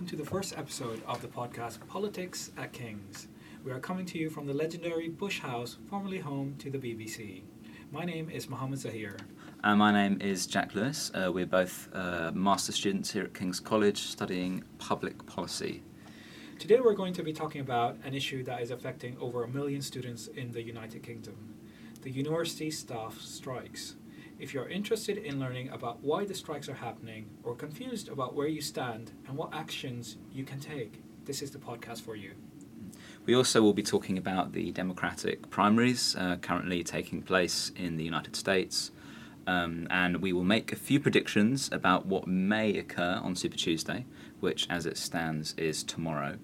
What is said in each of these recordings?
And welcome to the first episode of the podcast Politics at King's. We are coming to you from the legendary Bush House, formerly home to the BBC. My name is Mohammed Zahir. Uh, my name is Jack Lewis. Uh, we're both uh, master students here at King's College studying public policy. Today we're going to be talking about an issue that is affecting over a million students in the United Kingdom the university staff strikes. If you're interested in learning about why the strikes are happening or confused about where you stand and what actions you can take, this is the podcast for you. We also will be talking about the Democratic primaries uh, currently taking place in the United States. Um, and we will make a few predictions about what may occur on Super Tuesday, which, as it stands, is tomorrow.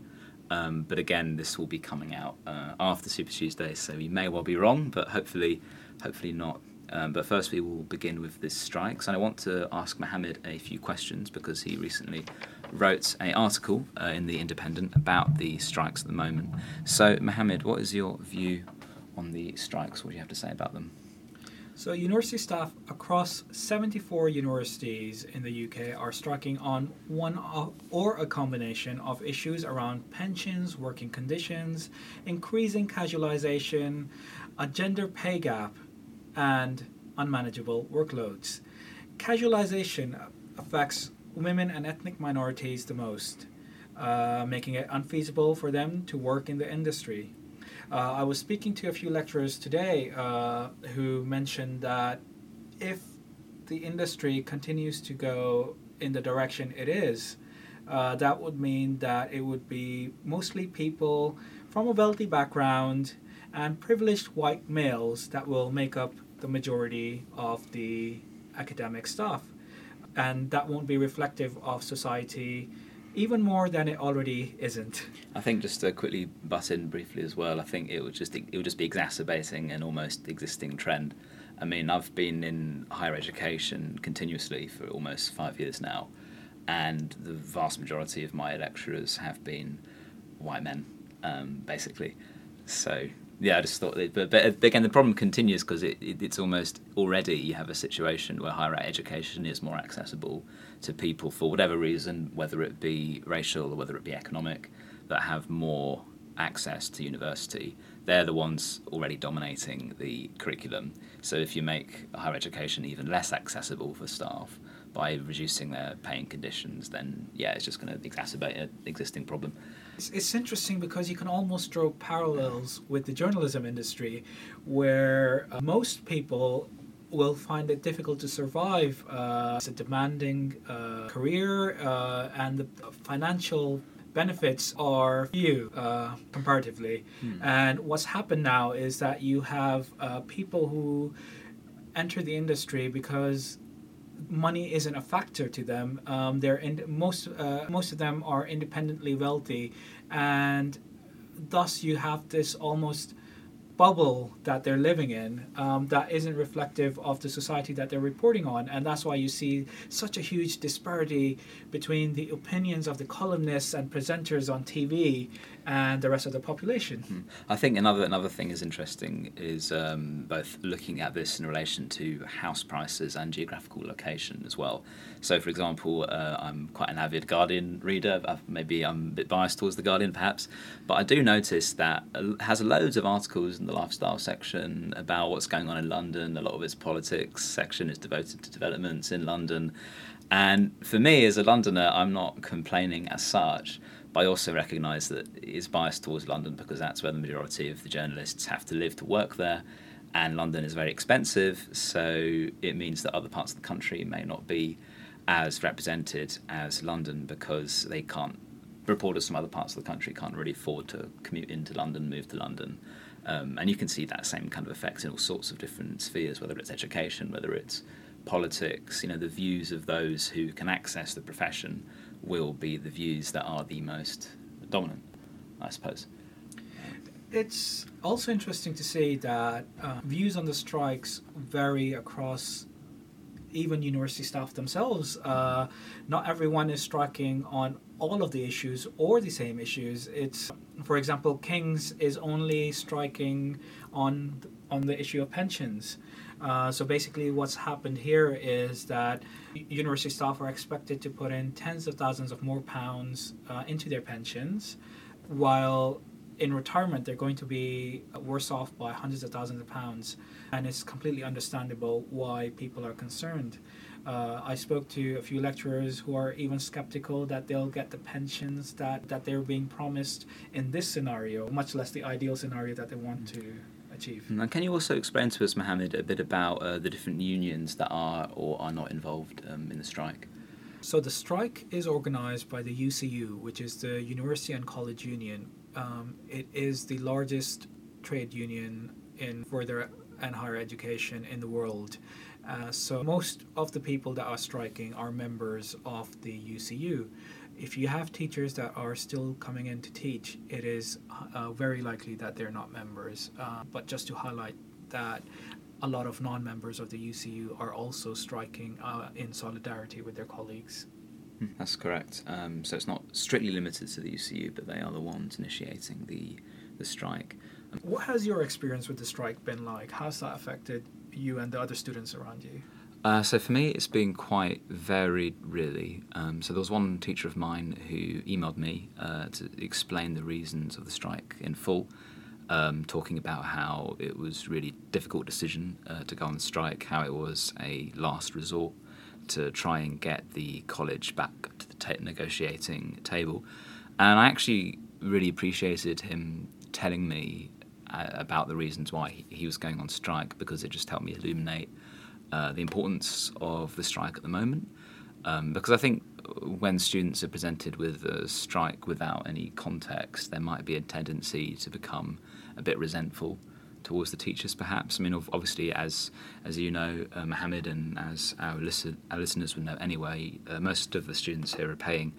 Um, but again, this will be coming out uh, after Super Tuesday, so we may well be wrong, but hopefully, hopefully not. Um, but first, we will begin with the strikes, and I want to ask Mohammed a few questions because he recently wrote an article uh, in the Independent about the strikes at the moment. So, Mohammed, what is your view on the strikes? What do you have to say about them? So, university staff across 74 universities in the UK are striking on one or a combination of issues around pensions, working conditions, increasing casualisation, a gender pay gap, and unmanageable workloads. Casualisation affects women and ethnic minorities the most, uh, making it unfeasible for them to work in the industry. Uh, I was speaking to a few lecturers today uh, who mentioned that if the industry continues to go in the direction it is, uh, that would mean that it would be mostly people from a wealthy background and privileged white males that will make up the majority of the academic staff. And that won't be reflective of society even more than it already isn't. I think just to quickly butt in briefly as well, I think it would just it would just be exacerbating an almost existing trend. I mean, I've been in higher education continuously for almost five years now, and the vast majority of my lecturers have been white men, um, basically. So yeah, I just thought, that, but, but again, the problem continues because it, it, it's almost already you have a situation where higher education is more accessible to people for whatever reason, whether it be racial or whether it be economic, that have more access to university. They're the ones already dominating the curriculum. So if you make higher education even less accessible for staff by reducing their paying conditions, then yeah, it's just going to exacerbate an existing problem. It's, it's interesting because you can almost draw parallels with the journalism industry, where uh, most people will find it difficult to survive. Uh, it's a demanding uh, career, uh, and the financial benefits are few uh, comparatively. Hmm. And what's happened now is that you have uh, people who enter the industry because money isn't a factor to them. Um, they're in, most uh, most of them are independently wealthy, and thus you have this almost bubble that they're living in um, that isn't reflective of the society that they're reporting on. And that's why you see such a huge disparity between the opinions of the columnists and presenters on TV and the rest of the population. Hmm. I think another another thing is interesting is um, both looking at this in relation to house prices and geographical location as well. So, for example, uh, I'm quite an avid Guardian reader. Maybe I'm a bit biased towards the Guardian, perhaps, but I do notice that it has loads of articles in the lifestyle section about what's going on in London. A lot of its politics section is devoted to developments in London. And for me, as a Londoner, I'm not complaining as such. But I also recognise that it is biased towards London because that's where the majority of the journalists have to live to work there, and London is very expensive, so it means that other parts of the country may not be as represented as London because they can't. Reporters from other parts of the country can't really afford to commute into London, move to London. Um, and you can see that same kind of effect in all sorts of different spheres, whether it's education, whether it's politics, you know, the views of those who can access the profession will be the views that are the most dominant, I suppose. It's also interesting to see that uh, views on the strikes vary across even university staff themselves. Uh, not everyone is striking on all of the issues or the same issues. It's, for example, King's is only striking on on the issue of pensions. Uh, so basically, what's happened here is that university staff are expected to put in tens of thousands of more pounds uh, into their pensions, while in retirement they're going to be worse off by hundreds of thousands of pounds, and it's completely understandable why people are concerned. Uh, I spoke to a few lecturers who are even skeptical that they'll get the pensions that, that they're being promised in this scenario, much less the ideal scenario that they want to achieve. And can you also explain to us, Mohammed, a bit about uh, the different unions that are or are not involved um, in the strike? So the strike is organized by the UCU, which is the University and College Union. Um, it is the largest trade union in further and higher education in the world. Uh, so most of the people that are striking are members of the UCU. If you have teachers that are still coming in to teach, it is uh, very likely that they're not members. Uh, but just to highlight that, a lot of non-members of the UCU are also striking uh, in solidarity with their colleagues. Hmm, that's correct. Um, so it's not strictly limited to the UCU, but they are the ones initiating the the strike. What has your experience with the strike been like? How's that affected you and the other students around you? Uh, so for me, it's been quite varied, really. Um, so there was one teacher of mine who emailed me uh, to explain the reasons of the strike in full, um, talking about how it was really difficult decision uh, to go on strike, how it was a last resort to try and get the college back to the negotiating table, and I actually really appreciated him telling me uh, about the reasons why he, was going on strike because it just helped me illuminate uh, the importance of the strike at the moment. Um, because I think when students are presented with a strike without any context, there might be a tendency to become a bit resentful towards the teachers, perhaps. I mean, obviously, as as you know, uh, Mohammed, and as our, listen, our listeners would know anyway, uh, most of the students here are paying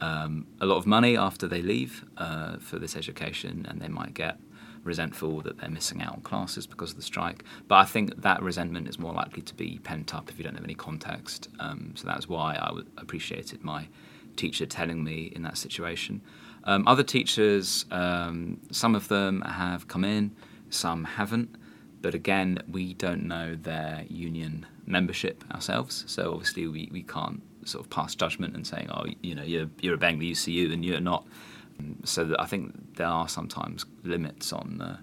um, a lot of money after they leave uh, for this education, and they might get resentful that they're missing out on classes because of the strike. But I think that resentment is more likely to be pent up if you don't have any context. Um, so that's why I appreciated my teacher telling me in that situation. Um, other teachers, um, some of them have come in, some haven't. But again, we don't know their union membership ourselves, so obviously we, we can't sort of pass judgment and saying, oh, you know, you're, you're obeying the UCU and you're not. So I think there are sometimes limits on uh,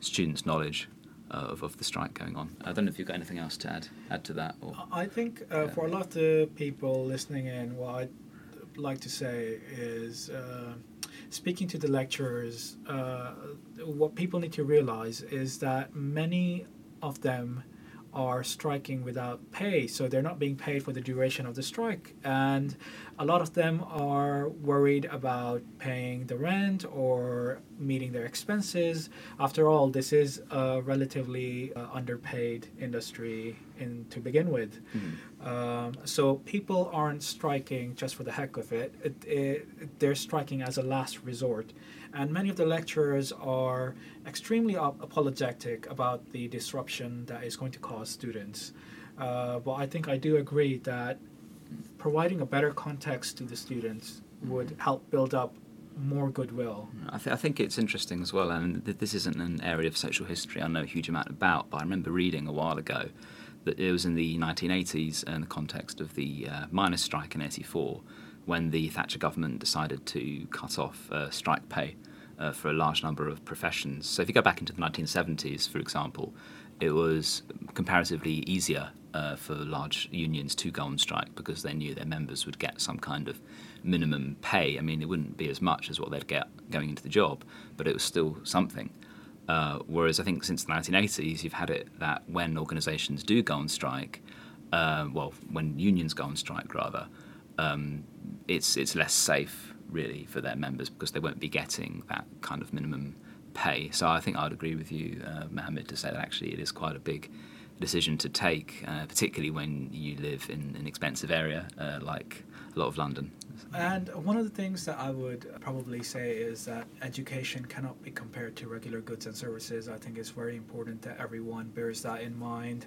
students' knowledge of, of the strike going on. I don't know if you've got anything else to add add to that. Or, I think uh, yeah. for a lot of the people listening in, what I'd like to say is uh, speaking to the lecturers, uh, what people need to realize is that many of them are striking without pay, so they're not being paid for the duration of the strike. And a lot of them are worried about paying the rent or meeting their expenses. After all, this is a relatively uh, underpaid industry in to begin with. Mm-hmm. Um, so people aren't striking just for the heck of it. It, it. They're striking as a last resort. And many of the lecturers are extremely apologetic about the disruption that is going to cause students. Uh, but I think I do agree that providing a better context to the students would mm-hmm. help build up more goodwill. I, th- I, think it's interesting as well, and th- this isn't an area of social history I know a huge amount about, but I remember reading a while ago that it was in the 1980s in the context of the uh, miners' strike in 84 when the Thatcher government decided to cut off uh, strike pay uh, for a large number of professions. So if you go back into the 1970s, for example, it was comparatively easier uh, for large unions to go on strike because they knew their members would get some kind of minimum pay. I mean, it wouldn't be as much as what they'd get going into the job, but it was still something. Uh, whereas I think since the 1980s, you've had it that when organisations do go on strike, uh, well, when unions go on strike rather, um, it's it's less safe really for their members because they won't be getting that kind of minimum pay. So I think I'd agree with you, uh, Mohammed, to say that actually it is quite a big decision to take, uh, particularly when you live in an expensive area uh, like a lot of London. And one of the things that I would probably say is that education cannot be compared to regular goods and services. I think it's very important that everyone bears that in mind.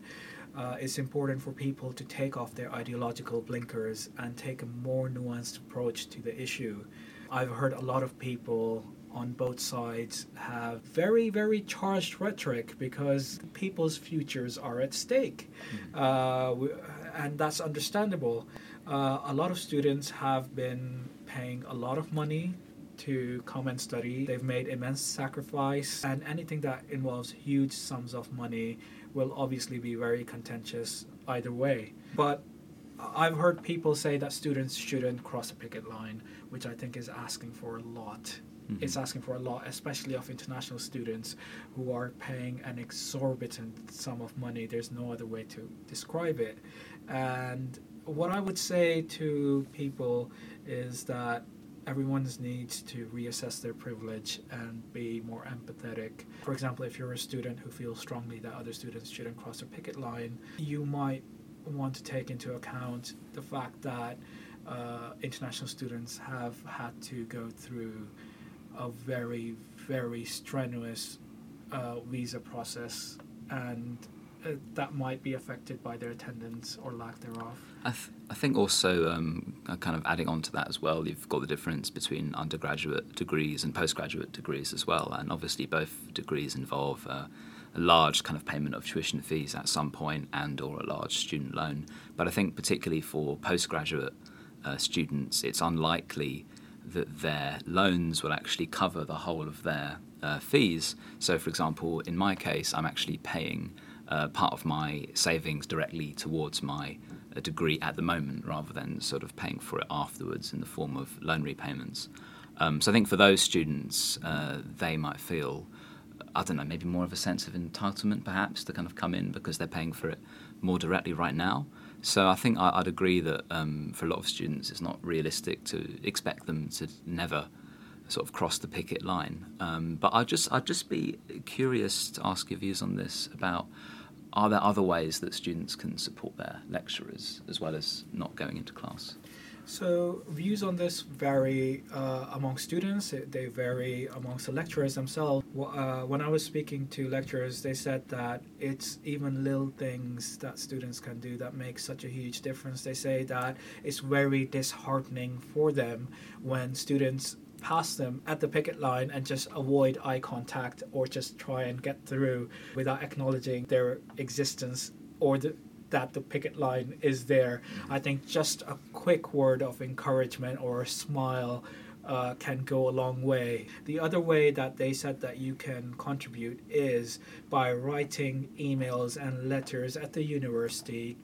Uh, it's important for people to take off their ideological blinkers and take a more nuanced approach to the issue. I've heard a lot of people on both sides have very, very charged rhetoric because people's futures are at stake. Uh, and that's understandable. Uh, a lot of students have been paying a lot of money to come and study. They've made immense sacrifice, and anything that involves huge sums of money will obviously be very contentious either way. But I've heard people say that students shouldn't cross a picket line, which I think is asking for a lot. Mm-hmm. It's asking for a lot, especially of international students who are paying an exorbitant sum of money. There's no other way to describe it. And what I would say to people is that everyone needs to reassess their privilege and be more empathetic. For example, if you're a student who feels strongly that other students shouldn't cross a picket line, you might want to take into account the fact that uh, international students have had to go through a very, very strenuous uh, visa process and uh, that might be affected by their attendance or lack thereof. I, th- I think also, um, uh, kind of adding on to that as well, you've got the difference between undergraduate degrees and postgraduate degrees as well. And obviously, both degrees involve uh, a large kind of payment of tuition fees at some point and or a large student loan. But I think particularly for postgraduate uh, students, it's unlikely that their loans will actually cover the whole of their uh, fees. So, for example, in my case, I'm actually paying uh, part of my savings directly towards my uh, degree at the moment rather than sort of paying for it afterwards in the form of loan repayments. Um, so I think for those students, uh, they might feel, I don't know, maybe more of a sense of entitlement perhaps to kind of come in because they're paying for it more directly right now. So I think I, would agree that um, for a lot of students, it's not realistic to expect them to never sort of cross the picket line. Um, but I'd just I'd just be curious to ask your views on this about are there other ways that students can support their lecturers as well as not going into class? So views on this vary uh, among students. They vary amongst the lecturers themselves. Uh, when I was speaking to lecturers, they said that it's even little things that students can do that make such a huge difference. They say that it's very disheartening for them when students pass them at the picket line and just avoid eye contact or just try and get through without acknowledging their existence or the, that the picket line is there. I think just a quick word of encouragement or a smile uh, can go a long way. The other way that they said that you can contribute is by writing emails and letters at the university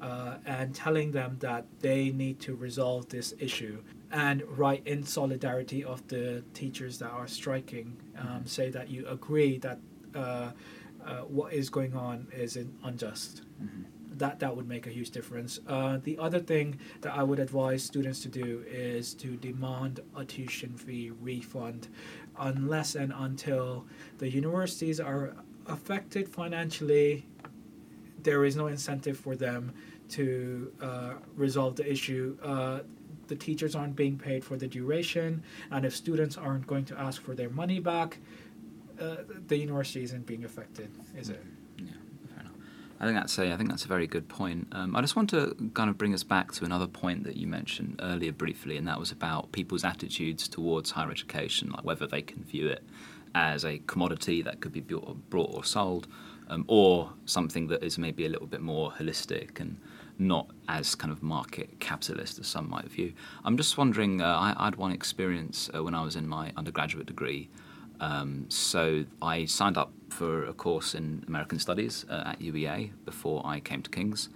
uh, and telling them that they need to resolve this issue and write in solidarity of the teachers that are striking. Um, mm-hmm. Say that you agree that uh, uh, what is going on is unjust. Mm-hmm. That that would make a huge difference. Uh, the other thing that I would advise students to do is to demand a tuition fee refund, unless and until the universities are affected financially. There is no incentive for them to uh, resolve the issue. The teachers aren't being paid for the duration, and if students aren't going to ask for their money back, uh, the university isn't being affected, is it? Yeah, fair enough. I think that's a I think that's a very good point. Um, I just want to kind of bring us back to another point that you mentioned earlier briefly, and that was about people's attitudes towards higher education, like whether they can view it as a commodity that could be bought or sold, um, or something that is maybe a little bit more holistic and not as kind of market capitalist as some might view. I'm just wondering, uh, I, had one experience uh, when I was in my undergraduate degree. Um, so I signed up for a course in American Studies uh, at UEA before I came to King's.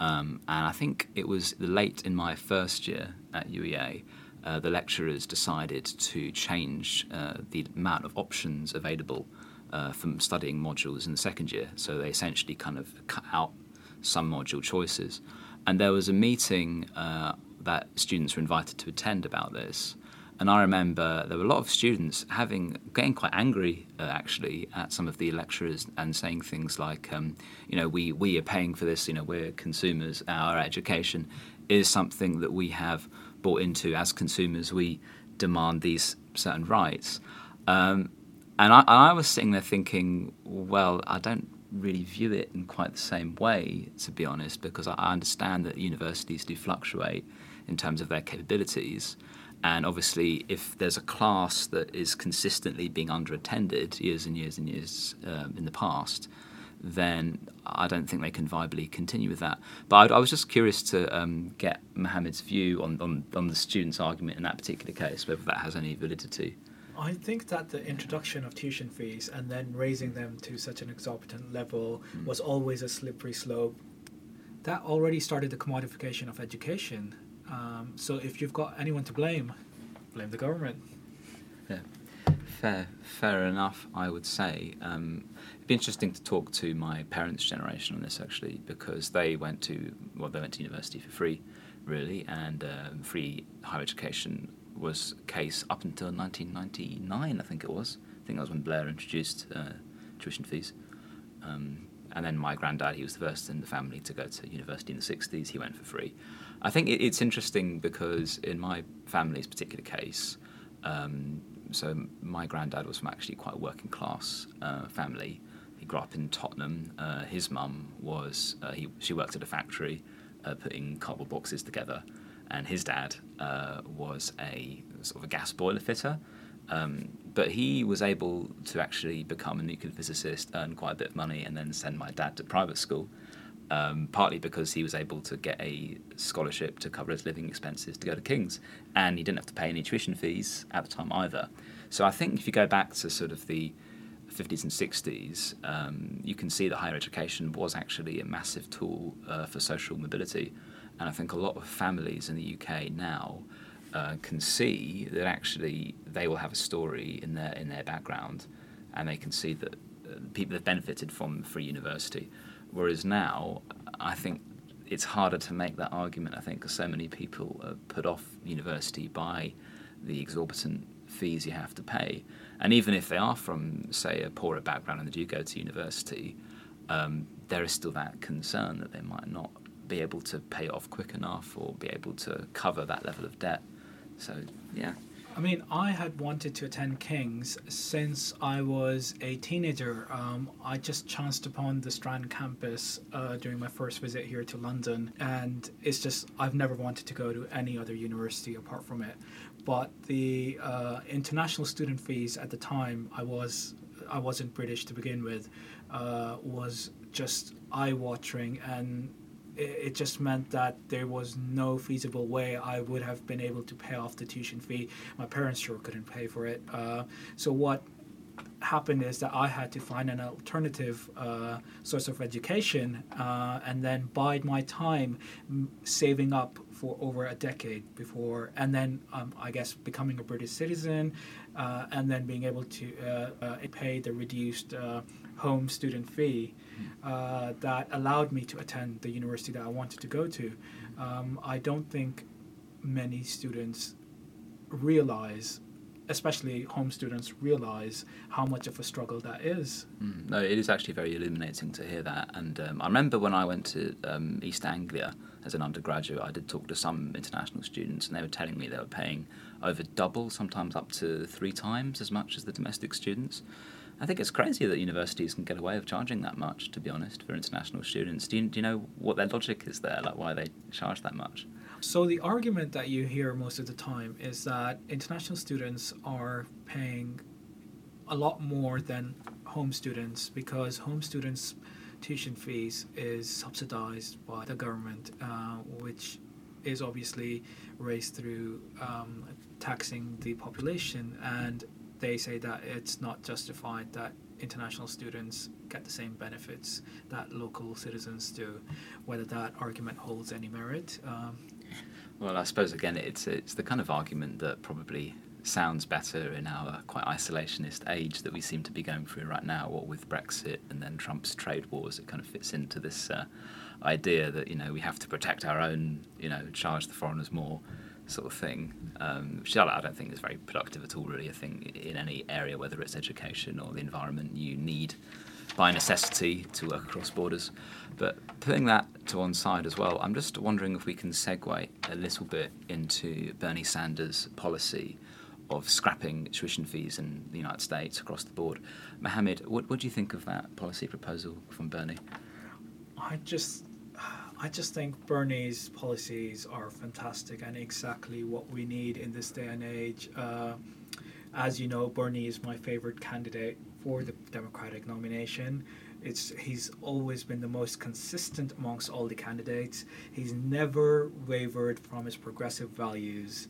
Um, and I think it was late in my first year at UEA, uh, the lecturers decided to change uh, the amount of options available uh, from studying modules in the second year. So they essentially kind of cut out some module choices. And there was a meeting uh, that students were invited to attend about this. And I remember there were a lot of students having getting quite angry uh, actually at some of the lecturers and saying things like, um, you know, we we are paying for this. You know, we're consumers. Our education is something that we have bought into as consumers. We demand these certain rights. Um, and I, I was sitting there thinking, well, I don't really view it in quite the same way, to be honest, because I understand that universities do fluctuate in terms of their capabilities. And obviously, if there's a class that is consistently being underattended years and years and years um, in the past, then I don't think they can viably continue with that. But I, I was just curious to um, get Mohammed's view on, on, on the student's argument in that particular case, whether that has any validity. I think that the introduction of tuition fees and then raising them to such an exorbitant level mm. was always a slippery slope. That already started the commodification of education. Um, so if you've got anyone to blame, blame the government. Yeah, fair, fair enough. I would say. Um, it'd be interesting to talk to my parents' generation on this actually, because they went to well, they went to university for free, really, and uh, free higher education was case up until 1999, I think it was. I think that was when Blair introduced uh, tuition fees. Um, and then my granddad, he was the first in the family to go to university in the 60s. He went for free. I think it, it's interesting because in my family's particular case, um, so my granddad was from actually quite a working class uh, family. He grew up in Tottenham. Uh, his mum was uh, he she worked at a factory, uh, putting cardboard boxes together and his dad uh, was a sort of a gas boiler fitter. Um, but he was able to actually become a nuclear physicist, earn quite a bit of money, and then send my dad to private school. Um, partly because he was able to get a scholarship to cover his living expenses to go to King's, and he didn't have to pay any tuition fees at the time either. So I think if you go back to sort of the 50s and 60s, um, you can see that higher education was actually a massive tool uh, for social mobility. And I think a lot of families in the UK now uh, can see that actually they will have a story in their in their background, and they can see that uh, people have benefited from free university. Whereas now, I think it's harder to make that argument. I think because so many people are put off university by the exorbitant fees you have to pay, and even if they are from say a poorer background and they do go to university, um, there is still that concern that they might not be able to pay it off quick enough or be able to cover that level of debt. So, yeah. I mean, I had wanted to attend King's since I was a teenager. Um, I just chanced upon the Strand campus uh, during my first visit here to London, and it's just I've never wanted to go to any other university apart from it. But the uh, international student fees at the time, I was I wasn't British to begin with, uh, was just eye-watering and it just meant that there was no feasible way I would have been able to pay off the tuition fee. My parents sure couldn't pay for it. Uh, so what happened is that I had to find an alternative uh, source of education uh, and then bide my time saving up for over a decade before, and then um, I guess becoming a British citizen, uh, and then being able to uh, uh, pay the reduced home student fee uh, that allowed me to attend the university that I wanted to go to. Um, I don't think many students realize, especially home students, realize how much of a struggle that is. Mm, no, it is actually very illuminating to hear that. And um, I remember when I went to um, East Anglia as an undergraduate, I did talk to some international students, and they were telling me they were paying over double, sometimes up to three times as much as the domestic students. I think it's crazy that universities can get away with charging that much, to be honest, for international students. Do you, do you know what their logic is there, like why they charge that much? So, the argument that you hear most of the time is that international students are paying a lot more than home students because home students' tuition fees is subsidized by the government, uh, which is obviously raised through um, taxing the population and they say that it's not justified that international students get the same benefits that local citizens do. Whether that argument holds any merit. Um, well, I suppose again it's it's the kind of argument that probably sounds better in our quite isolationist age that we seem to be going through right now. What with Brexit and then Trump's trade wars, it kind of fits into this uh, idea that you know we have to protect our own, you know, charge the foreigners more sort of thing, um, which I don't think is very productive at all, really. I think in any area, whether it's education or the environment, you need by necessity to work across borders. But putting that to one side as well, I'm just wondering if we can segue a little bit into Bernie Sanders' policy of scrapping tuition fees in the United States across the board. Mohammed, what, what do you think of that policy proposal from Bernie? I just I just think Bernie's policies are fantastic and exactly what we need in this day and age. Uh, as you know, Bernie is my favorite candidate for the Democratic nomination. It's he's always been the most consistent amongst all the candidates. He's never wavered from his progressive values.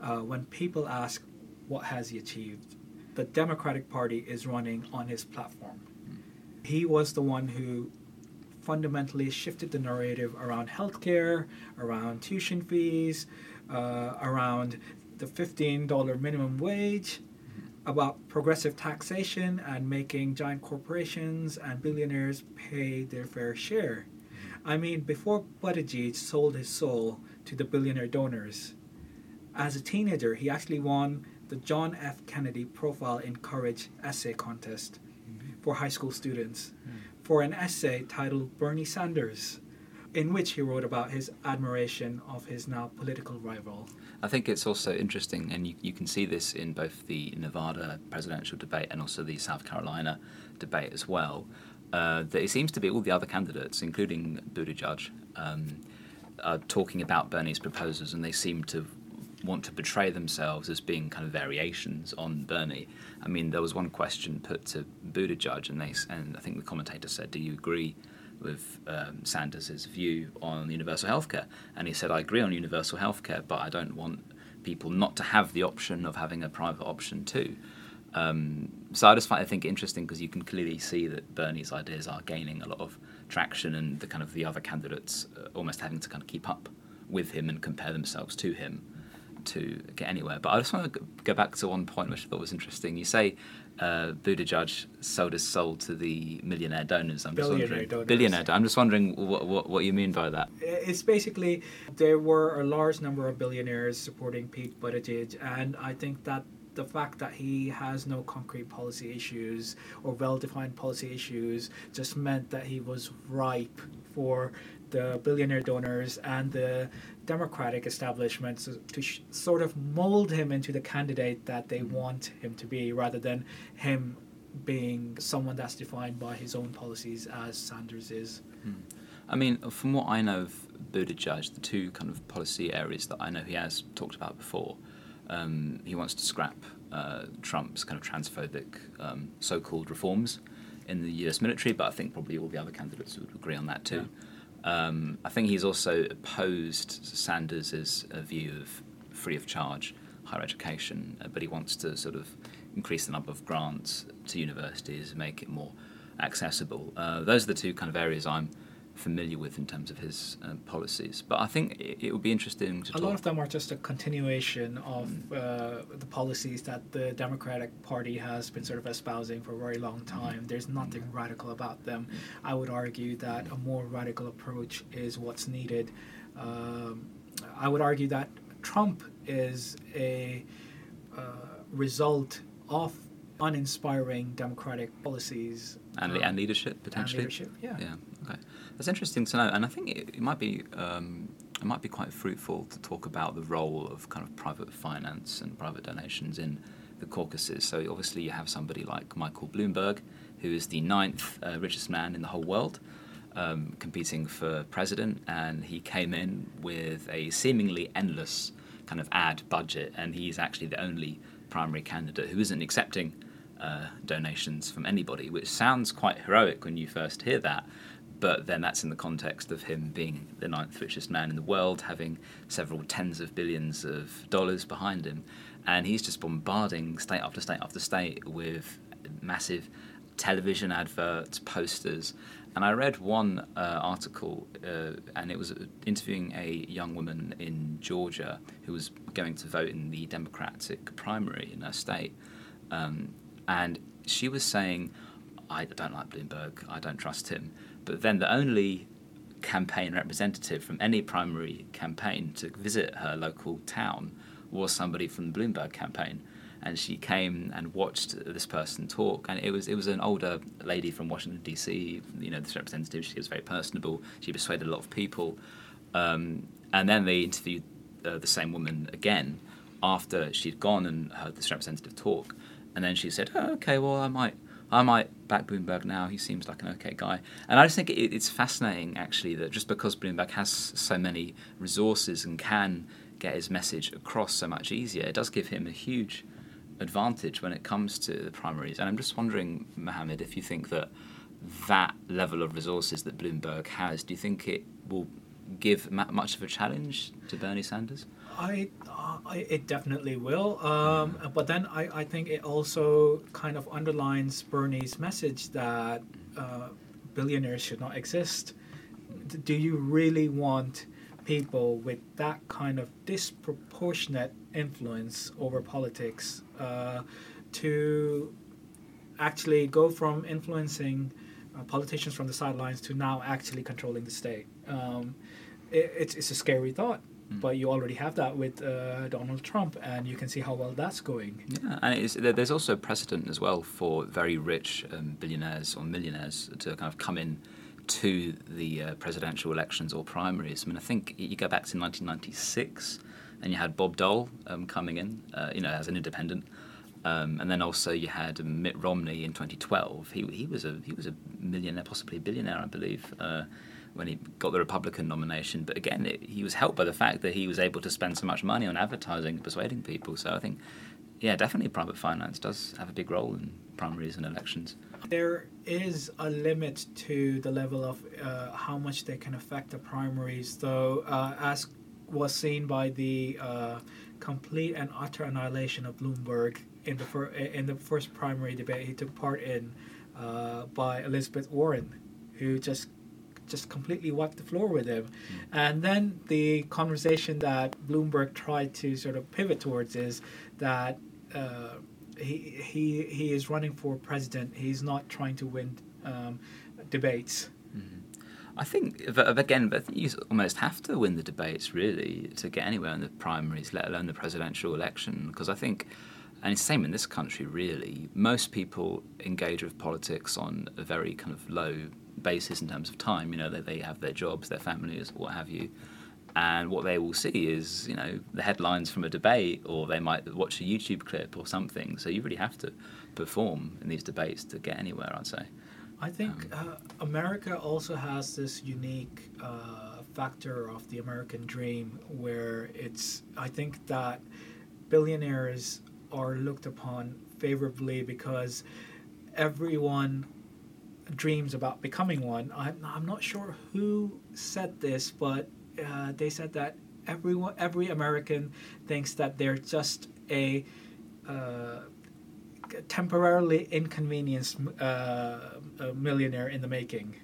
Uh, when people ask, "What has he achieved?" the Democratic Party is running on his platform. He was the one who fundamentally shifted the narrative around healthcare, around tuition fees, uh, around the $15 minimum wage, about progressive taxation and making giant corporations and billionaires pay their fair share. I mean, before Buttigieg sold his soul to the billionaire donors, as a teenager, he actually won the John F. Kennedy Profile in Courage essay contest mm-hmm. for high school students mm-hmm. For an essay titled Bernie Sanders, in which he wrote about his admiration of his now political rival. I think it's also interesting, and you, you can see this in both the Nevada presidential debate and also the South Carolina debate as well. Uh, that it seems to be all the other candidates, including Buttigieg, um, are talking about Bernie's proposals, and they seem to want to portray themselves as being kind of variations on Bernie. I mean, there was one question put to Buttigieg, and they and I think the commentator said, "Do you agree?" with um, Sanders' view on universal healthcare, and he said, "I agree on universal healthcare, but I don't want people not to have the option of having a private option too." Um, so I just find I think interesting because you can clearly see that Bernie's ideas are gaining a lot of traction, and the kind of the other candidates uh, almost having to kind of keep up with him and compare themselves to him to get anywhere. But I just want to go back to one point which I thought was interesting. You say uh, Buttigieg sold his soul to the millionaire donors. I'm just billionaire wondering, donors. Billionaire. I'm just wondering what, what, what you mean by that. It's basically there were a large number of billionaires supporting Pete Buttigieg, and I think that the fact that he has no concrete policy issues or well-defined policy issues just meant that he was ripe for the billionaire donors and the democratic establishment to sh- sort of mold him into the candidate that they mm-hmm. want him to be rather than him being someone that's defined by his own policies as Sanders is. Hmm. I mean, from what I know of Buttigieg, the two kind of policy areas that I know he has talked about before, um, he wants to scrap uh, Trump's kind of transphobic um, so-called reforms in the U.S. military, but I think probably all the other candidates would agree on that too. Yeah. Um, I think he's also opposed Sanders' view of free of charge higher education, uh, but he wants to sort of increase the number of grants to universities, make it more accessible. Uh, those are the two kind of areas I'm familiar with in terms of his uh, policies. But I think it, it, would be interesting to. A lot of them are just a continuation of mm. uh, the policies that the Democratic Party has been sort of espousing for a very long mm. time. Mm. There's nothing mm. radical about them. Mm. I would argue that a more radical approach is what's needed. Um, I would argue that Trump is a uh, result of uninspiring democratic policies and, um, and leadership potentially. And leadership, yeah. Yeah. Okay. That's interesting to know, and I think it, it might be um, it might be quite fruitful to talk about the role of kind of private finance and private donations in the caucuses. So obviously you have somebody like Michael Bloomberg, who is the ninth uh, richest man in the whole world. Um, competing for president, and he came in with a seemingly endless kind of ad budget, and he's actually the only primary candidate who isn't accepting uh, donations from anybody, which sounds quite heroic when you first hear that but then that's in the context of him being the ninth richest man in the world, having several tens of billions of dollars behind him, and he's just bombarding state after state after state with massive television adverts, posters. And I read one uh, article, uh, and it was interviewing a young woman in Georgia who was going to vote in the Democratic primary in her state. Um, and she was saying, I don't like Bloomberg, I don't trust him. But then the only campaign representative from any primary campaign to visit her local town was somebody from the Bloomberg campaign. And she came and watched this person talk, and it was it was an older lady from Washington D.C. You know, this representative. She was very personable. She persuaded a lot of people, um, and then they interviewed uh, the same woman again after she'd gone and heard this representative talk, and then she said, oh, "Okay, well, I might I might back Bloomberg now. He seems like an okay guy. And I just think it, it's fascinating, actually, that just because Bloomberg has so many resources and can get his message across so much easier, it does give him a huge advantage when it comes to the primaries. And I'm just wondering, Mohammed, if you think that that level of resources that Bloomberg has, do you think it will give much of a challenge to Bernie Sanders? I, it definitely will. Um, but then I, I think it also kind of underlines Bernie's message that uh, billionaires should not exist. Do you really want people with that kind of disproportionate influence over politics uh, to actually go from influencing uh, politicians from the sidelines to now actually controlling the state? Um, it, it's, it's a scary thought. Mm. But you already have that with uh, Donald Trump, and you can see how well that's going. Yeah, and there's also precedent as well for very rich um, billionaires or millionaires to kind of come in to the uh, presidential elections or primaries. I mean, I think you go back to 1996, and you had Bob Dole um, coming in, uh, you know, as an independent. Um, and then also you had Mitt Romney in 2012. He, he was a he was a millionaire, possibly a billionaire, I believe. Uh, when he got the Republican nomination. But again, it, he was helped by the fact that he was able to spend so much money on advertising and persuading people. So I think, yeah, definitely private finance does have a big role in primaries and elections. There is a limit to the level of uh, how much they can affect the primaries, though, uh, as was seen by the uh, complete and utter annihilation of Bloomberg in the fir- in the first primary debate he took part in uh, by Elizabeth Warren, who just just completely wiped the floor with him. Mm. And then the conversation that Bloomberg tried to sort of pivot towards is that uh, he, he, he is running for president. He's not trying to win um, debates. Mm-hmm. I think, again, but you almost have to win the debates really to get anywhere in the primaries, let alone the presidential election. Because I think, and it's the same in this country really, most people engage with politics on a very kind of low basis in terms of time. You know, they, they have their jobs, their families, what have you. And what they will see is, you know, the headlines from a debate, or they might watch a YouTube clip or something. So you really have to perform in these debates to get anywhere, I'd say. I think um, uh, America also has this unique uh, factor of the American dream where it's, I think that billionaires are looked upon favorably because everyone dreams about becoming one. I'm, I'm not sure who said this, but uh, they said that everyone, every American thinks that they're just a uh, temporarily inconvenienced uh, millionaire in the making.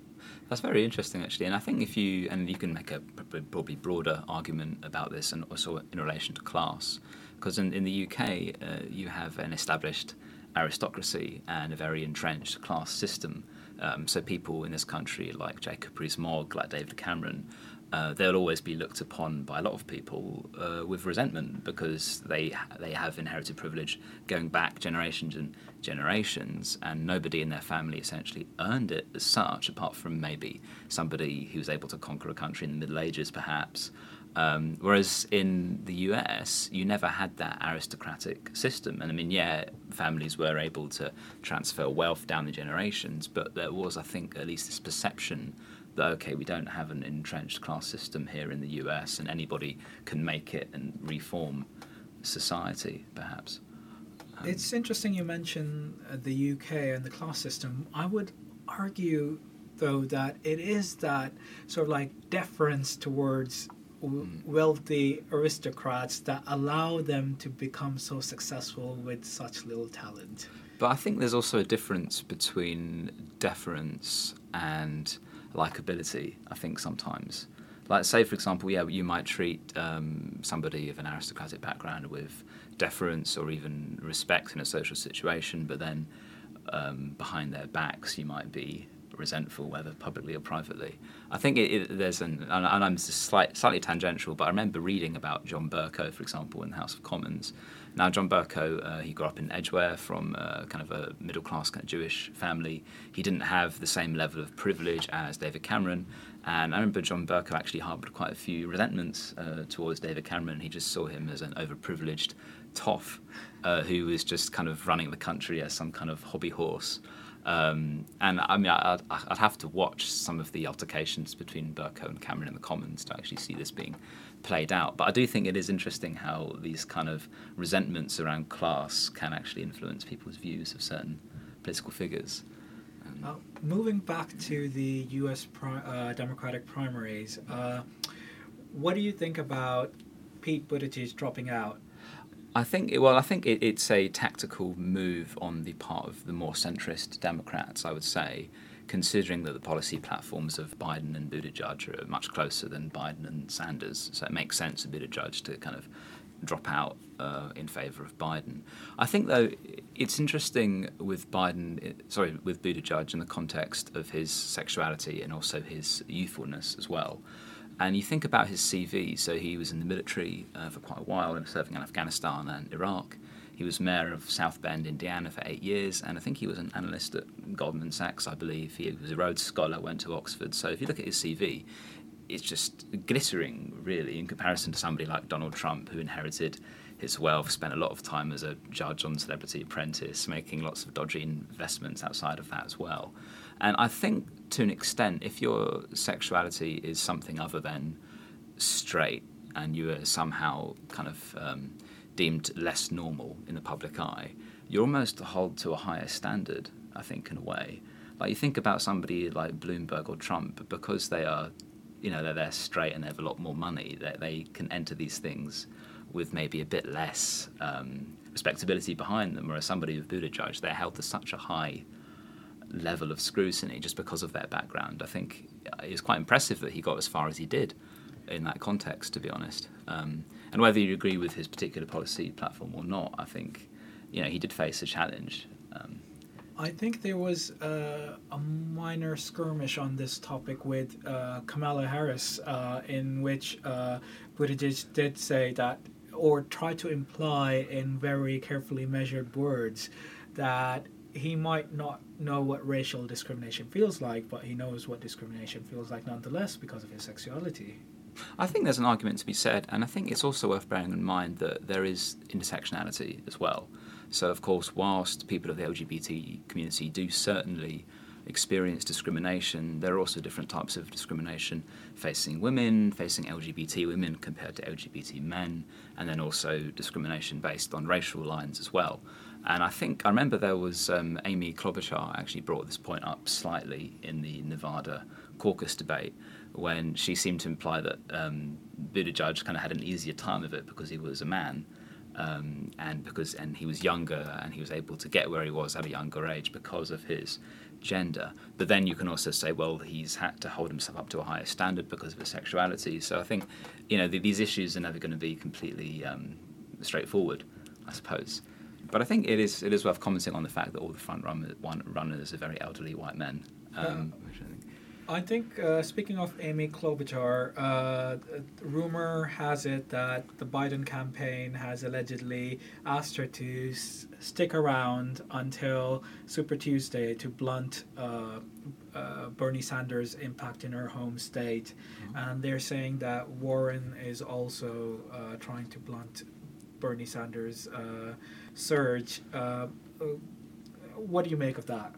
That's very interesting, actually, and I think if you and you can make a probably broader argument about this, and also in relation to class, because in, in the UK uh, you have an established aristocracy and a very entrenched class system um, so people in this country, like Jacob Rees-Mogg, like David Cameron, uh, they'll always be looked upon by a lot of people uh, with resentment because they they have inherited privilege going back generations and generations, and nobody in their family essentially earned it as such, apart from maybe somebody who was able to conquer a country in the Middle Ages, perhaps. Um, whereas in the US, you never had that aristocratic system. And I mean, yeah, families were able to transfer wealth down the generations, but there was, I think, at least this perception that, okay, we don't have an entrenched class system here in the US and anybody can make it and reform society, perhaps. Um, it's interesting you mention uh, the UK and the class system. I would argue, though, that it is that sort of like deference towards. Wealthy aristocrats that allow them to become so successful with such little talent. But I think there's also a difference between deference and likability, I think sometimes. Like, say, for example, yeah, you might treat um, somebody of an aristocratic background with deference or even respect in a social situation, but then um, behind their backs you might be resentful, whether publicly or privately. I think it, it, there's an, and I'm slight, slightly tangential, but I remember reading about John Bercow, for example, in the House of Commons. Now, John Bercow, uh, he grew up in Edgware from uh, kind of a middle class kind of Jewish family. He didn't have the same level of privilege as David Cameron. And I remember John Bercow actually harboured quite a few resentments uh, towards David Cameron. He just saw him as an overprivileged toff uh, who was just kind of running the country as some kind of hobby horse. Um, and I mean, I'd, I'd, have to watch some of the altercations between Bercow and Cameron in the Commons to actually see this being played out. But I do think it is interesting how these kind of resentments around class can actually influence people's views of certain political figures. Um, uh, moving back to the U.S. Pri- uh, Democratic primaries, uh, what do you think about Pete Buttigieg dropping out? I think well, I think it, it's a tactical move on the part of the more centrist Democrats. I would say, considering that the policy platforms of Biden and Buttigieg are much closer than Biden and Sanders, so it makes sense for Buttigieg to kind of drop out uh, in favour of Biden. I think though it's interesting with Biden, sorry, with Buttigieg in the context of his sexuality and also his youthfulness as well. And you think about his CV, so he was in the military uh, for quite a while, serving in Afghanistan and Iraq. He was mayor of South Bend, Indiana for eight years, and I think he was an analyst at Goldman Sachs, I believe. He was a Rhodes Scholar, went to Oxford. So if you look at his CV, it's just glittering, really, in comparison to somebody like Donald Trump, who inherited his wealth, spent a lot of time as a judge on Celebrity Apprentice, making lots of dodgy investments outside of that as well. And I think to an extent, if your sexuality is something other than straight and you are somehow kind of um, deemed less normal in the public eye, you're almost held to a higher standard, I think, in a way. Like you think about somebody like Bloomberg or Trump, because they are, you know, they're, they're straight and they have a lot more money, they, they can enter these things with maybe a bit less um, respectability behind them, whereas somebody with Buttigieg, they're held to such a high level of scrutiny just because of their background. I think it's quite impressive that he got as far as he did in that context, to be honest. Um, and whether you agree with his particular policy platform or not, I think you know he did face a challenge. Um, I think there was uh, a minor skirmish on this topic with uh, Kamala Harris, uh, in which uh, Buttigieg did say that, or tried to imply in very carefully measured words, that he might not know what racial discrimination feels like, but he knows what discrimination feels like nonetheless because of his sexuality. I think there's an argument to be said, and I think it's also worth bearing in mind that there is intersectionality as well. So, of course, whilst people of the LGBT community do certainly experience discrimination, there are also different types of discrimination facing women, facing LGBT women compared to LGBT men, and then also discrimination based on racial lines as well. And I think I remember there was um, Amy Klobuchar actually brought this point up slightly in the Nevada caucus debate when she seemed to imply that um, Buttigieg kind of had an easier time of it because he was a man. Um, and because and he was younger and he was able to get where he was at a younger age because of his gender. But then you can also say, well, he's had to hold himself up to a higher standard because of his sexuality. So I think, you know, these issues are never going to be completely um, straightforward, I suppose. But I think it is it is worth commenting on the fact that all the front run runners are very elderly white men. Um, I think, uh, speaking of Amy Klobuchar, uh, rumor has it that the Biden campaign has allegedly asked her to s- stick around until Super Tuesday to blunt uh, uh Bernie Sanders' impact in her home state. Mm-hmm. And they're saying that Warren is also uh, trying to blunt Bernie Sanders' uh, surge. Uh, what do you make of that?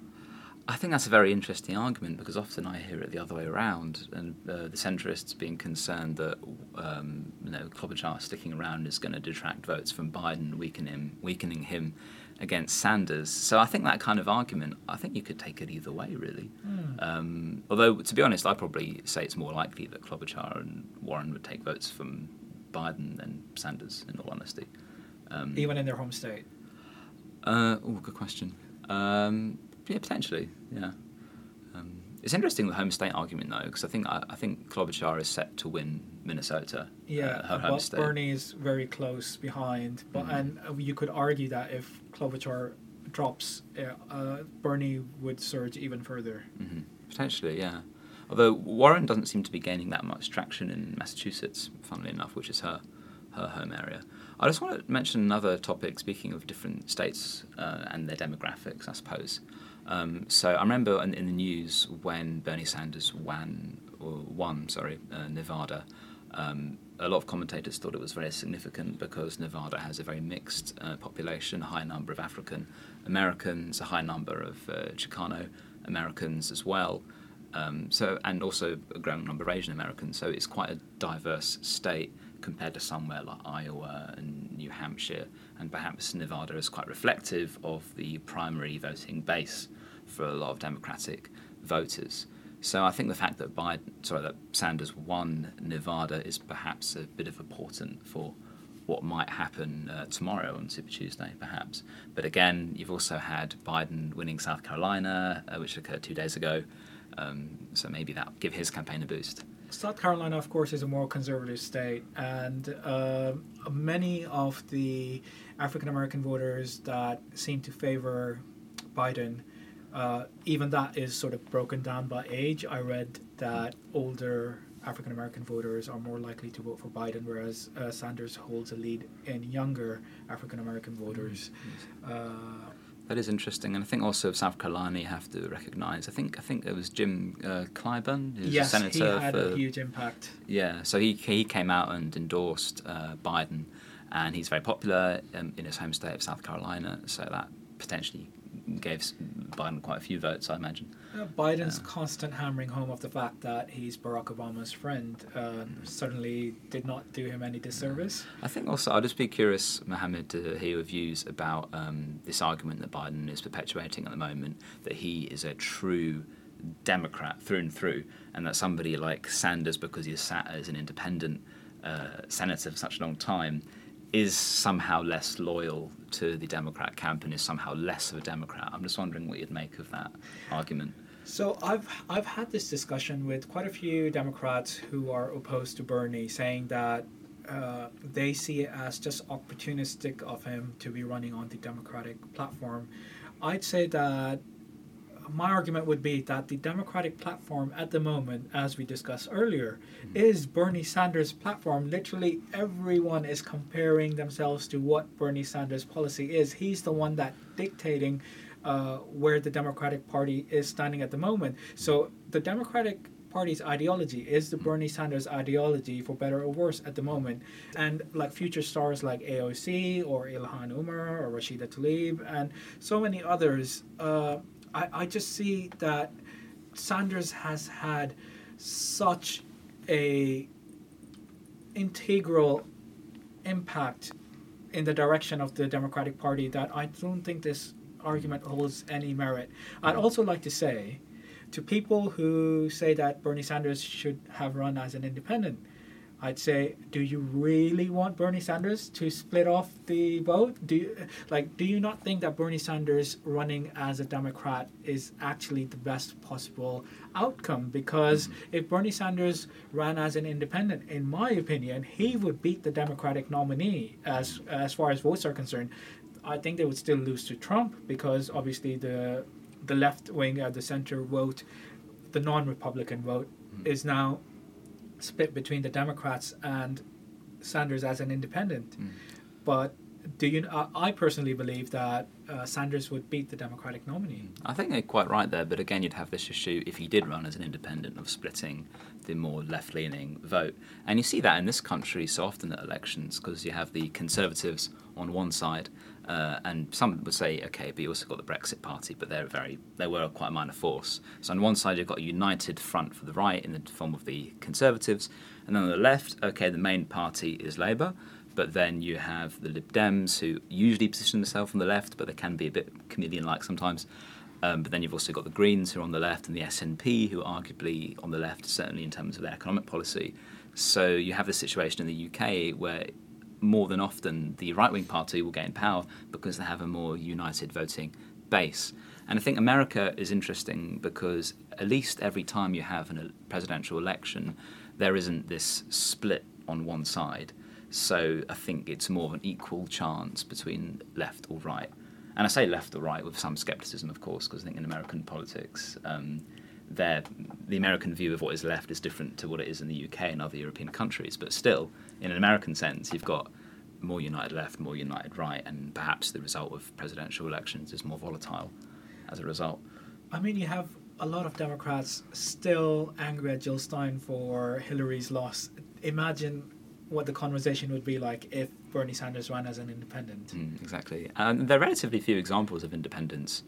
I think that's a very interesting argument because often I hear it the other way around, and uh, the centrists being concerned that um, you know Klobuchar sticking around is going to detract votes from Biden, weakening him, weakening him against Sanders. So I think that kind of argument, I think you could take it either way, really. Mm. Um, although to be honest, I probably say it's more likely that Klobuchar and Warren would take votes from Biden than Sanders, in all honesty. Um, Even in their home state? Uh, oh, good question. Um, yeah, potentially. Yeah. Um, it's interesting the home state argument though, because I think I, I, think Klobuchar is set to win Minnesota. Uh, yeah, uh, her home state. Bernie is very close behind, but mm-hmm. and uh, you could argue that if Klobuchar drops, uh, Bernie would surge even further. Mm-hmm. Potentially, yeah. Although Warren doesn't seem to be gaining that much traction in Massachusetts, funnily enough, which is her her home area. I just want to mention another topic, speaking of different states uh, and their demographics, I suppose. Um, so I remember in, in, the news when Bernie Sanders won, won sorry, uh, Nevada, Um, a lot of commentators thought it was very significant because Nevada has a very mixed uh, population, a high number of African Americans, a high number of uh, Chicano Americans as well. Um, so, and also a growing number of Asian Americans. So it's quite a diverse state compared to somewhere like Iowa and New Hampshire, and perhaps Nevada is quite reflective of the primary voting base for a lot of Democratic voters. So I think the fact that Biden, sorry, that Sanders won Nevada is perhaps a bit of a portent for what might happen uh, tomorrow on Super Tuesday, perhaps. But again, you've also had Biden winning South Carolina, uh, which occurred two days ago. Um, so maybe that give his campaign a boost. South Carolina, of course, is a more conservative state, and uh, many of the African American voters that seem to favor Biden, uh, even that is sort of broken down by age. I read that older African American voters are more likely to vote for Biden, whereas uh, Sanders holds a lead in younger African American voters. Mm-hmm. That is interesting, and I think also of South Carolina you have to recognise. I think I think it was Jim uh, Clyburn, who's yes, a senator. he had for, a huge impact. Yeah, so he he came out and endorsed uh, Biden, and he's very popular in, in his home state of South Carolina. So that potentially gave Biden quite a few votes, I imagine. Uh, Biden's constant hammering home of the fact that he's Barack Obama's friend uh, mm. certainly did not do him any disservice. I think also I'd just be curious, Mohammed, to hear your views about um, this argument that Biden is perpetuating at the moment that he is a true Democrat through and through, and that somebody like Sanders, because he's sat as an independent uh, senator for such a long time, is somehow less loyal to the Democrat camp and is somehow less of a Democrat. I'm just wondering what you'd make of that argument. So I've I've had this discussion with quite a few Democrats who are opposed to Bernie, saying that uh, they see it as just opportunistic of him to be running on the Democratic platform. I'd say that my argument would be that the Democratic platform at the moment, as we discussed earlier, mm-hmm. is Bernie Sanders' platform. Literally everyone is comparing themselves to what Bernie Sanders' policy is. He's the one that dictating uh, where the Democratic Party is standing at the moment. So the Democratic Party's ideology is the Bernie Sanders ideology, for better or worse, at the moment. And like future stars like AOC or Ilhan Omar or Rashida Tlaib and so many others. Uh, I, I just see that Sanders has had such a integral impact in the direction of the Democratic Party that I don't think this argument holds any merit. I'd also like to say to people who say that Bernie Sanders should have run as an independent, I'd say, do you really want Bernie Sanders to split off the vote? Do you, like do you not think that Bernie Sanders running as a Democrat is actually the best possible outcome? Because mm-hmm. if Bernie Sanders ran as an independent, in my opinion, he would beat the Democratic nominee as as far as votes are concerned. I think they would still lose to Trump because obviously the the left wing at the center vote, the non-Republican vote, mm-hmm. is now split between the Democrats and Sanders as an independent. Mm. But do you? Uh, I personally believe that uh, Sanders would beat the Democratic nominee. I think they're quite right there, but again, you'd have this issue if he did run as an independent of splitting the more left-leaning vote, and you see that in this country so often at elections because you have the Conservatives on one side uh, and some would say, okay, but you also got the Brexit Party, but they're very, they were quite a minor force. So on one side, you've got a united front for the right in the form of the Conservatives, and then on the left, okay, the main party is Labour, but then you have the Lib Dems who usually position themselves on the left, but they can be a bit chameleon-like sometimes. Um, but then you've also got the Greens who are on the left and the SNP who are arguably on the left, certainly in terms of their economic policy. So you have the situation in the UK where more than often the right wing party will gain power because they have a more united voting base. And I think America is interesting because at least every time you have a presidential election, there isn't this split on one side. So I think it's more of an equal chance between left or right. And I say left or right with some skepticism, of course, because I think in American politics, um, the American view of what is left is different to what it is in the UK and other European countries. But still, in an American sense, you've got more united left, more united right, and perhaps the result of presidential elections is more volatile as a result. I mean, you have a lot of Democrats still angry at Jill Stein for Hillary's loss. imagine what the conversation would be like if Bernie Sanders ran as an independent. Mm, exactly. Um, there are relatively few examples of independents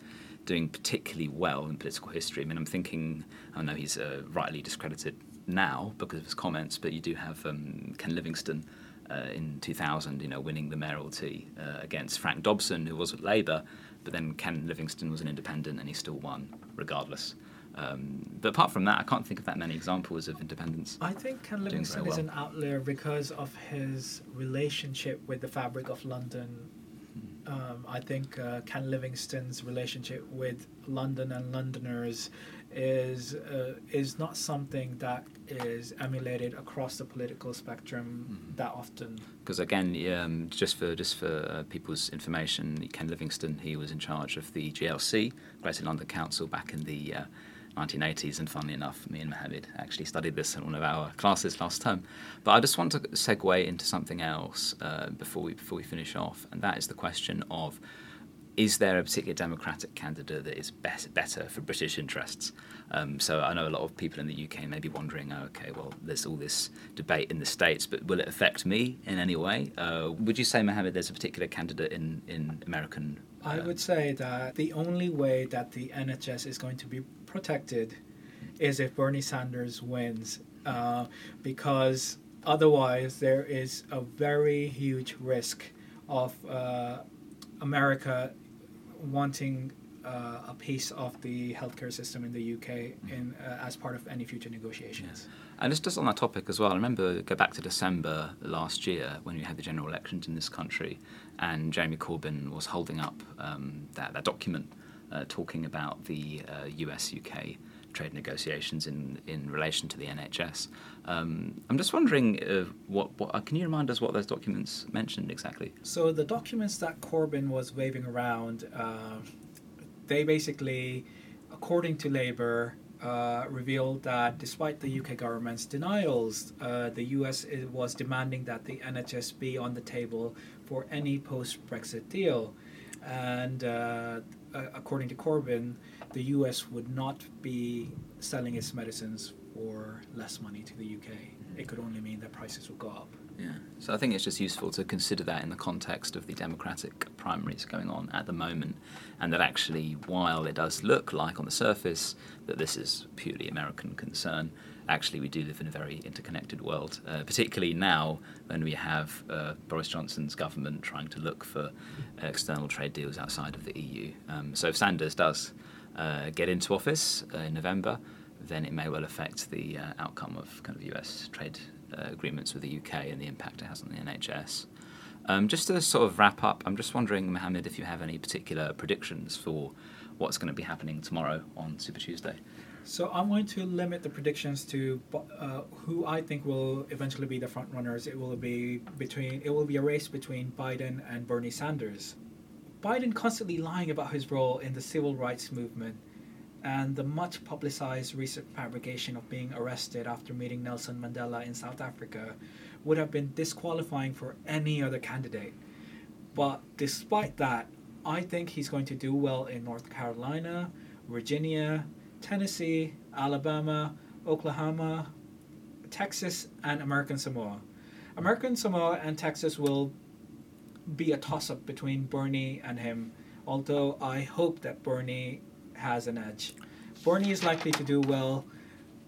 doing particularly well in political history. I mean, I'm thinking, I know he's uh, rightly discredited now because of his comments, but you do have um, Ken Livingstone uh, in 2000, you know, winning the mayoralty uh, against Frank Dobson, who was with Labour, but then Ken Livingstone was an independent and he still won regardless. Um, but apart from that, I can't think of that many examples of independents. I think Ken Livingstone well. is an outlier because of his relationship with the fabric of London. Um, I think uh, Ken Livingstone's relationship with London and Londoners is uh, is not something that is emulated across the political spectrum mm-hmm. that often. Because again, um, just for just for uh, people's information, Ken Livingstone he was in charge of the GLC, Greater London Council, back in the uh, 1980s, and funnily enough, me and Mohammed actually studied this in one of our classes last term. But I just want to segue into something else uh, before we before we finish off, and that is the question of is there a particular Democratic candidate that is better, better for British interests? Um, so I know a lot of people in the UK may be wondering, oh, okay, well, there's all this debate in the States, but will it affect me in any way? Uh, would you say, Mohammed, there's a particular candidate in, in American? Uh, I would say that the only way that the NHS is going to be protected is if Bernie Sanders wins, uh, because otherwise there is a very huge risk of uh, America wanting uh, a piece of the healthcare system in the UK in uh, as part of any future negotiations. And just, just on that topic as well, I remember go back to December last year when we had the general elections in this country, and Jeremy Corbyn was holding up um, that, that document uh, talking about the US uh, UK trade negotiations in, in relation to the NHS. Um, I'm just wondering, uh, what, what uh, can you remind us what those documents mentioned exactly? So the documents that Corbyn was waving around, uh, they basically, according to Labour, uh, revealed that despite the UK government's denials, uh, the US was demanding that the NHS be on the table for any post Brexit deal. And uh, according to Corbyn, the US would not be selling its medicines for less money to the UK. It could only mean that prices will go up. Yeah. So I think it's just useful to consider that in the context of the Democratic primaries going on at the moment, and that actually, while it does look like on the surface that this is purely American concern, actually we do live in a very interconnected world, uh, particularly now when we have uh, Boris Johnson's government trying to look for external trade deals outside of the EU. Um, so if Sanders does uh, get into office uh, in November, then it may well affect the uh, outcome of kind of US trade uh, agreements with the UK and the impact it has on the NHS. Um, just to sort of wrap up, I'm just wondering, Mohammed, if you have any particular predictions for what's going to be happening tomorrow on Super Tuesday. So I'm going to limit the predictions to uh, who I think will eventually be the front runners. It will be between it will be a race between Biden and Bernie Sanders. Biden constantly lying about his role in the civil rights movement and the much publicized recent fabrication of being arrested after meeting Nelson Mandela in South Africa would have been disqualifying for any other candidate. But despite that, I think he's going to do well in North Carolina, Virginia, Tennessee, Alabama, Oklahoma, Texas, and American Samoa. American Samoa and Texas will be a toss up between Bernie and him, although I hope that Bernie has an edge. Bernie is likely to do well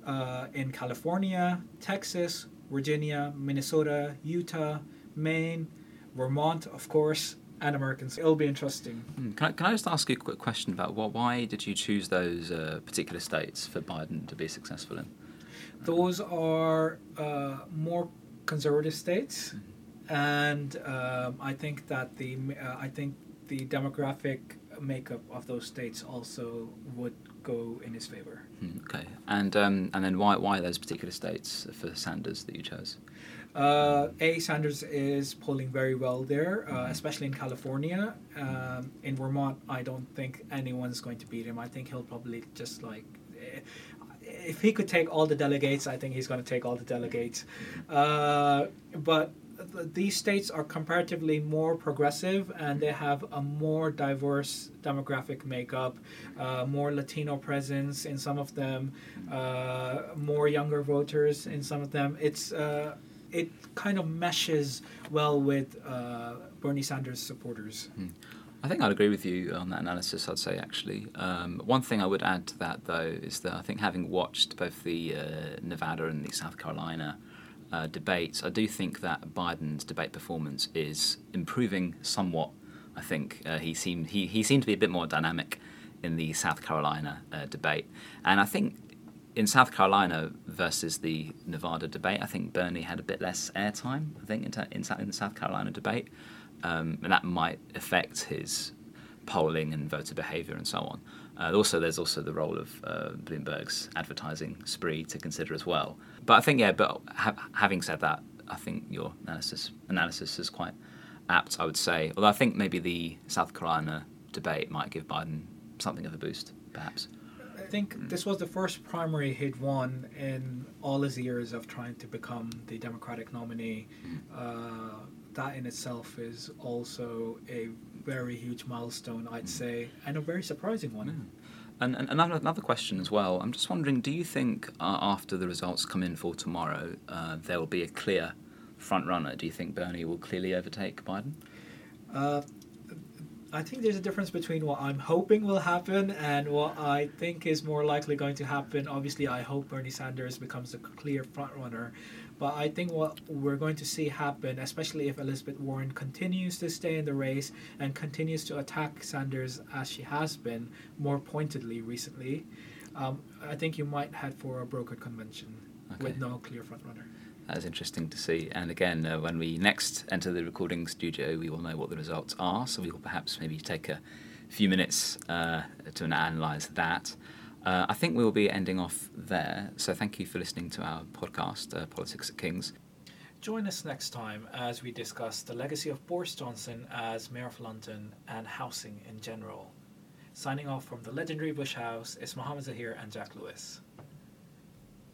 uh, in California, Texas, Virginia, Minnesota, Utah, Maine, Vermont, of course, and Americans. It'll be interesting. Hmm, can I, can I just ask you a quick question about what, why did you choose those uh, particular states for Biden to be successful in? Those are uh, more conservative states. Mm-hmm and um, I think that the uh, I think the demographic makeup of those states also would go in his favor. Hmm, okay, and um, and then why why those particular states for Sanders that you chose? Uh, a Sanders is polling very well there, uh, mm-hmm. especially in California. Um, in Vermont, I don't think anyone's going to beat him. I think he'll probably just like eh, if he could take all the delegates, I think he's going to take all the delegates. Uh, but these states are comparatively more progressive and they have a more diverse demographic makeup, uh, more Latino presence in some of them, uh, more younger voters in some of them. It's uh, it kind of meshes well with uh, Bernie Sanders supporters. Hmm. I think I'd agree with you on that analysis. I'd say actually, um, one thing I would add to that though is that I think having watched both the uh, Nevada and the South Carolina uh, debates, I do think that Biden's debate performance is improving somewhat. I think uh, he seemed he, he seemed to be a bit more dynamic in the South Carolina uh, debate, and I think in South Carolina versus the Nevada debate, I think Bernie had a bit less airtime. I think in, in, in the South Carolina debate, um, and that might affect his polling and voter behaviour and so on. Uh, also, there's also the role of uh, Bloomberg's advertising spree to consider as well. But I think, yeah. But ha- having said that, I think your analysis analysis is quite apt. I would say, although I think maybe the South Carolina debate might give Biden something of a boost, perhaps. I think this was the first primary he'd won in all his years of trying to become the Democratic nominee. Mm. Uh, that in itself is also a very huge milestone, I'd mm. say, and a very surprising one. Yeah. And, and, another, another question as well. I'm just wondering, do you think uh, after the results come in for tomorrow, uh, there will be a clear front runner? Do you think Bernie will clearly overtake Biden? Uh, I think there's a difference between what I'm hoping will happen and what I think is more likely going to happen. Obviously, I hope Bernie Sanders becomes the clear front runner, but I think what we're going to see happen, especially if Elizabeth Warren continues to stay in the race and continues to attack Sanders as she has been more pointedly recently, um, I think you might head for a brokered convention okay. with no clear frontrunner. That is interesting to see. And again, uh, when we next enter the recording studio, we will know what the results are. So we will perhaps maybe take a few minutes uh, to analyse that. Uh, I think we will be ending off there. So thank you for listening to our podcast, uh, Politics at King's. Join us next time as we discuss the legacy of Boris Johnson as Mayor of London and housing in general. Signing off from the legendary Bush House is Mohammed Zahir and Jack Lewis.